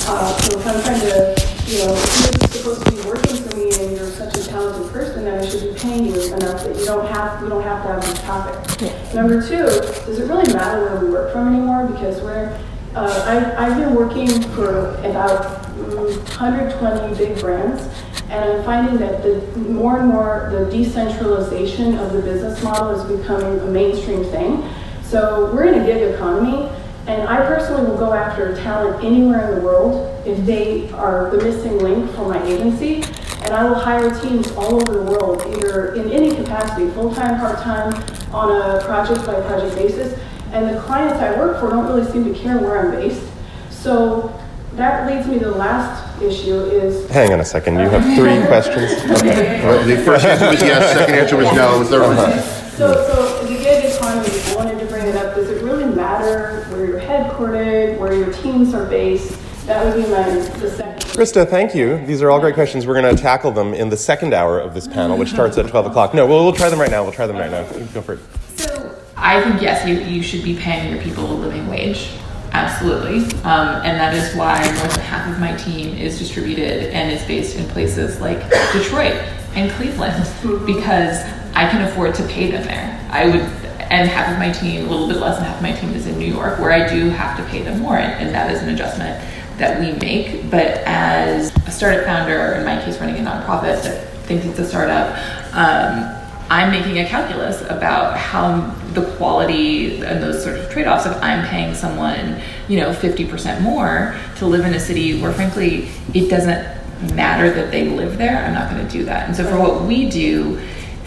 Uh, so if I'm trying to, you know, if you're supposed to be working for me and you're such a talented person, then I should be paying you enough that you don't have, you don't have to have this topic. Number two, does it really matter where we work from anymore? Because we're, uh, I, I've been working for about mm, 120 big brands, and I'm finding that the more and more the decentralization of the business model is becoming a mainstream thing. So we're in a gig economy, and I personally will go after talent anywhere in the world if they are the missing link for my agency. And I will hire teams all over the world, either in any capacity, full-time, part-time, on a project-by-project basis. And the clients I work for don't really seem to care where I'm based. So that leads me to the last issue is Hang on a second. You have three questions. Okay. The first answer was yes, second answer was no, the third was So, so the gig economy, I wanted to bring it up. Does it really matter where you're headquartered, where your teams are based? That would be my the second. Krista, thank you. These are all great questions. We're going to tackle them in the second hour of this panel, which starts at 12 o'clock. No, we'll, we'll try them right now. We'll try them right now. Go for it. So I think yes, you, you should be paying your people a living wage. Absolutely. Um, and that is why more than half of my team is distributed and is based in places like Detroit and Cleveland because I can afford to pay them there. I would, and half of my team, a little bit less than half of my team is in New York, where I do have to pay them more. And, that is an adjustment that we make. But as a startup founder, in my case, running a nonprofit that thinks it's a startup, um, I'm making a calculus about how the quality and those sort of trade-offs. If I'm paying someone, you know, 50% more to live in a city where, frankly, it doesn't matter that they live there, I'm not going to do that. And so, for what we do,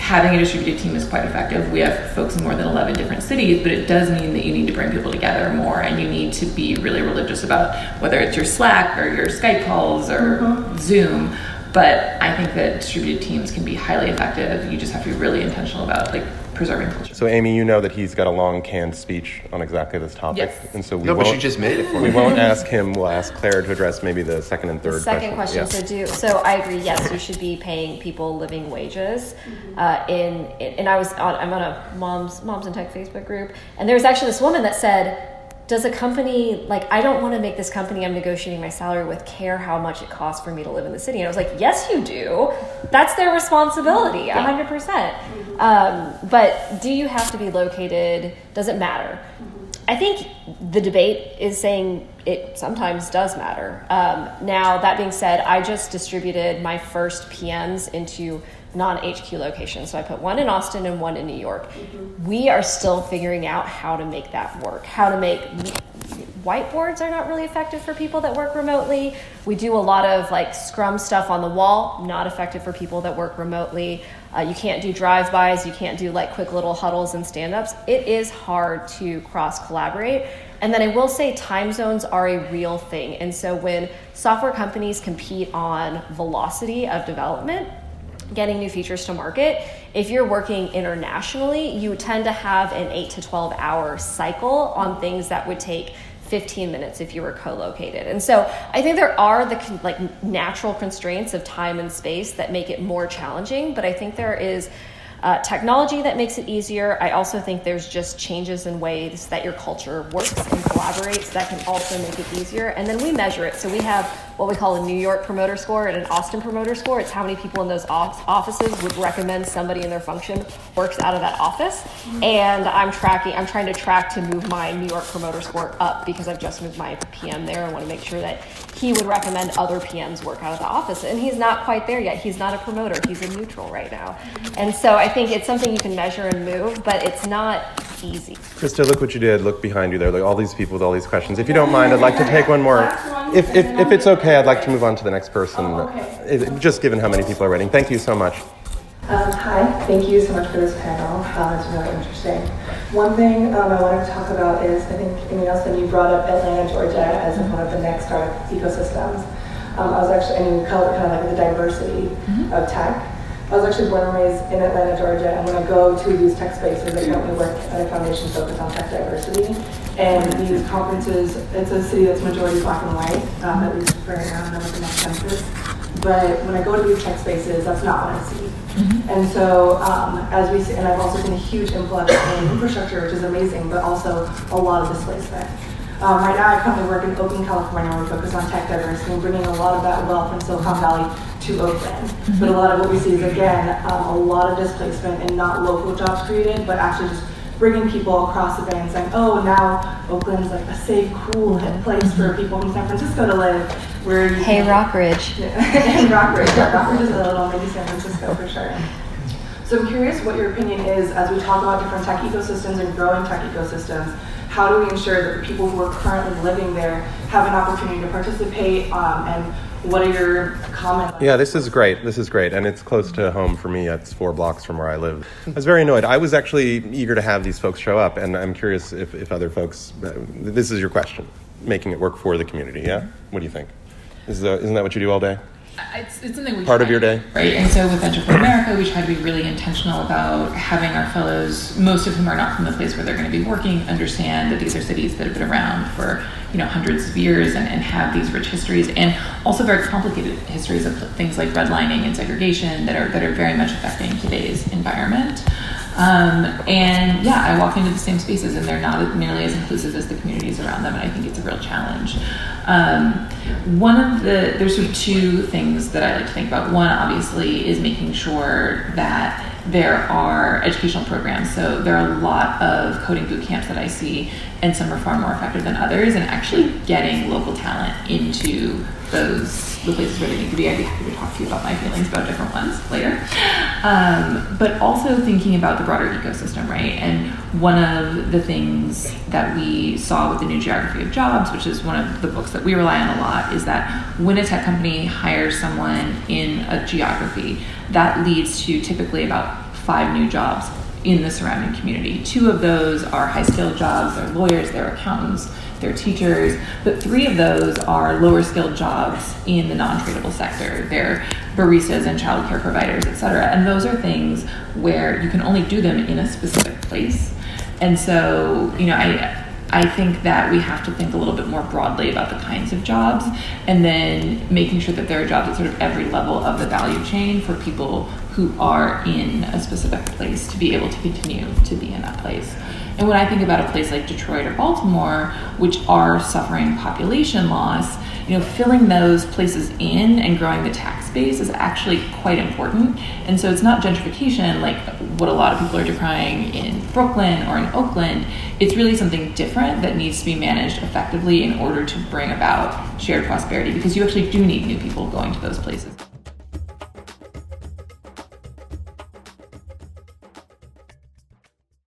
having a distributed team is quite effective. We have folks in more than 11 different cities, but it does mean that you need to bring people together more and you need to be really religious about whether it's your Slack or your Skype calls or mm-hmm. Zoom but I think that distributed teams can be highly effective. You just have to be really intentional about like preserving culture. So, Amy, you know that he's got a long canned speech on exactly this topic, yes. and so we no, won't. but you just made it for We won't ask him. We'll ask Claire to address maybe the second and third. The second question. question. So, do so. I agree. Yes, you should be paying people living wages. Uh, in, in and I was on. I'm on a moms moms in tech Facebook group, and there was actually this woman that said does a company like i don't want to make this company i'm negotiating my salary with care how much it costs for me to live in the city and i was like yes you do that's their responsibility yeah. 100% mm-hmm. um, but do you have to be located does it matter mm-hmm. i think the debate is saying it sometimes does matter um, now that being said i just distributed my first pms into non HQ locations. So I put one in Austin and one in New York. Mm-hmm. We are still figuring out how to make that work, how to make whiteboards are not really effective for people that work remotely. We do a lot of like scrum stuff on the wall, not effective for people that work remotely. Uh, you can't do drive bys, you can't do like quick little huddles and stand ups. It is hard to cross collaborate. And then I will say time zones are a real thing. And so when software companies compete on velocity of development, getting new features to market, if you're working internationally, you tend to have an 8 to 12 hour cycle on things that would take 15 minutes if you were co-located. And so I think there are the like natural constraints of time and space that make it more challenging, but I think there is uh, technology that makes it easier. I also think there's just changes in ways that your culture works and collaborates that can also make it easier. And then we measure it. So we have what we call a New York promoter score and an Austin promoter score. It's how many people in those offices would recommend somebody in their function works out of that office. And I'm tracking, I'm trying to track to move my New York promoter score up because I've just moved my PM there. I want to make sure that he would recommend other PMs work out of the office. And he's not quite there yet. He's not a promoter, he's a neutral right now. And so I think it's something you can measure and move, but it's not easy. Krista, look what you did. Look behind you there. Like all these people with all these questions. If you don't mind, I'd like to take one more. If, if, if it's okay, I'd like to move on to the next person. Oh, okay. Just given how many people are writing. Thank you so much. Um, hi, thank you so much for this panel. Um, it's really interesting. One thing um, I wanted to talk about is I think, Amy Nelson, you brought up Atlanta, Georgia as one of the next startup ecosystems. Um, I was actually, and you call it kind of like the diversity mm-hmm. of tech. I was actually born and raised in Atlanta, Georgia, and when I go to these tech spaces, I currently work at a foundation focused on tech diversity. And these conferences, it's a city that's majority black and white, um, at least for now, um, the next census. But when I go to these tech spaces, that's not what I see. Mm-hmm. And so, um, as we see, and I've also seen a huge influx in infrastructure, which is amazing, but also a lot of displacement. Um, right now, I currently work in Oakland, California, where we focus on tech diversity and bringing a lot of that wealth from Silicon Valley to Oakland. Mm-hmm. But a lot of what we see is, again, um, a lot of displacement and not local jobs created, but actually just bringing people across the bay and saying, oh, now Oakland's like a safe, cool place for people from San Francisco to live. Where you hey, Rockridge. and Rockridge. Yeah, Rockridge is a little, maybe San Francisco for sure. So I'm curious what your opinion is as we talk about different tech ecosystems and growing tech ecosystems. How do we ensure that the people who are currently living there have an opportunity to participate um, and what are your comments? Yeah, this is great. This is great. And it's close to home for me. It's four blocks from where I live. I was very annoyed. I was actually eager to have these folks show up, and I'm curious if, if other folks, this is your question, making it work for the community, yeah? What do you think? Is, uh, isn't that what you do all day? It's, it's something we part of your day, right? And so with Venture for America, we try to be really intentional about having our fellows, most of whom are not from the place where they're going to be working, understand that these are cities that have been around for you know hundreds of years and, and have these rich histories, and also very complicated histories of things like redlining and segregation that are that are very much affecting today's environment. Um, and yeah, I walk into the same spaces and they're not nearly as inclusive as the communities around them, and I think it's a real challenge. Um, one of the, there's sort of two things that I like to think about. One, obviously, is making sure that there are educational programs. So there are a lot of coding boot camps that I see, and some are far more effective than others, and actually getting local talent into those the places where they need to be. I'd be happy to talk to you about my feelings about different ones later. Um, but also thinking about the broader ecosystem, right? And one of the things that we saw with the new geography of jobs, which is one of the books that we rely on a lot, is that when a tech company hires someone in a geography, that leads to typically about five new jobs in the surrounding community. Two of those are high skilled jobs, they're lawyers, they're accountants, they're teachers, but three of those are lower skilled jobs in the non tradable sector. They're baristas and childcare providers, et cetera. And those are things where you can only do them in a specific place. And so, you know, I I think that we have to think a little bit more broadly about the kinds of jobs and then making sure that there are jobs at sort of every level of the value chain for people who are in a specific place to be able to continue to be in that place. And when I think about a place like Detroit or Baltimore, which are suffering population loss, you know, filling those places in and growing the tax base is actually quite important. And so it's not gentrification like what a lot of people are decrying in Brooklyn or in Oakland. It's really something different that needs to be managed effectively in order to bring about shared prosperity because you actually do need new people going to those places.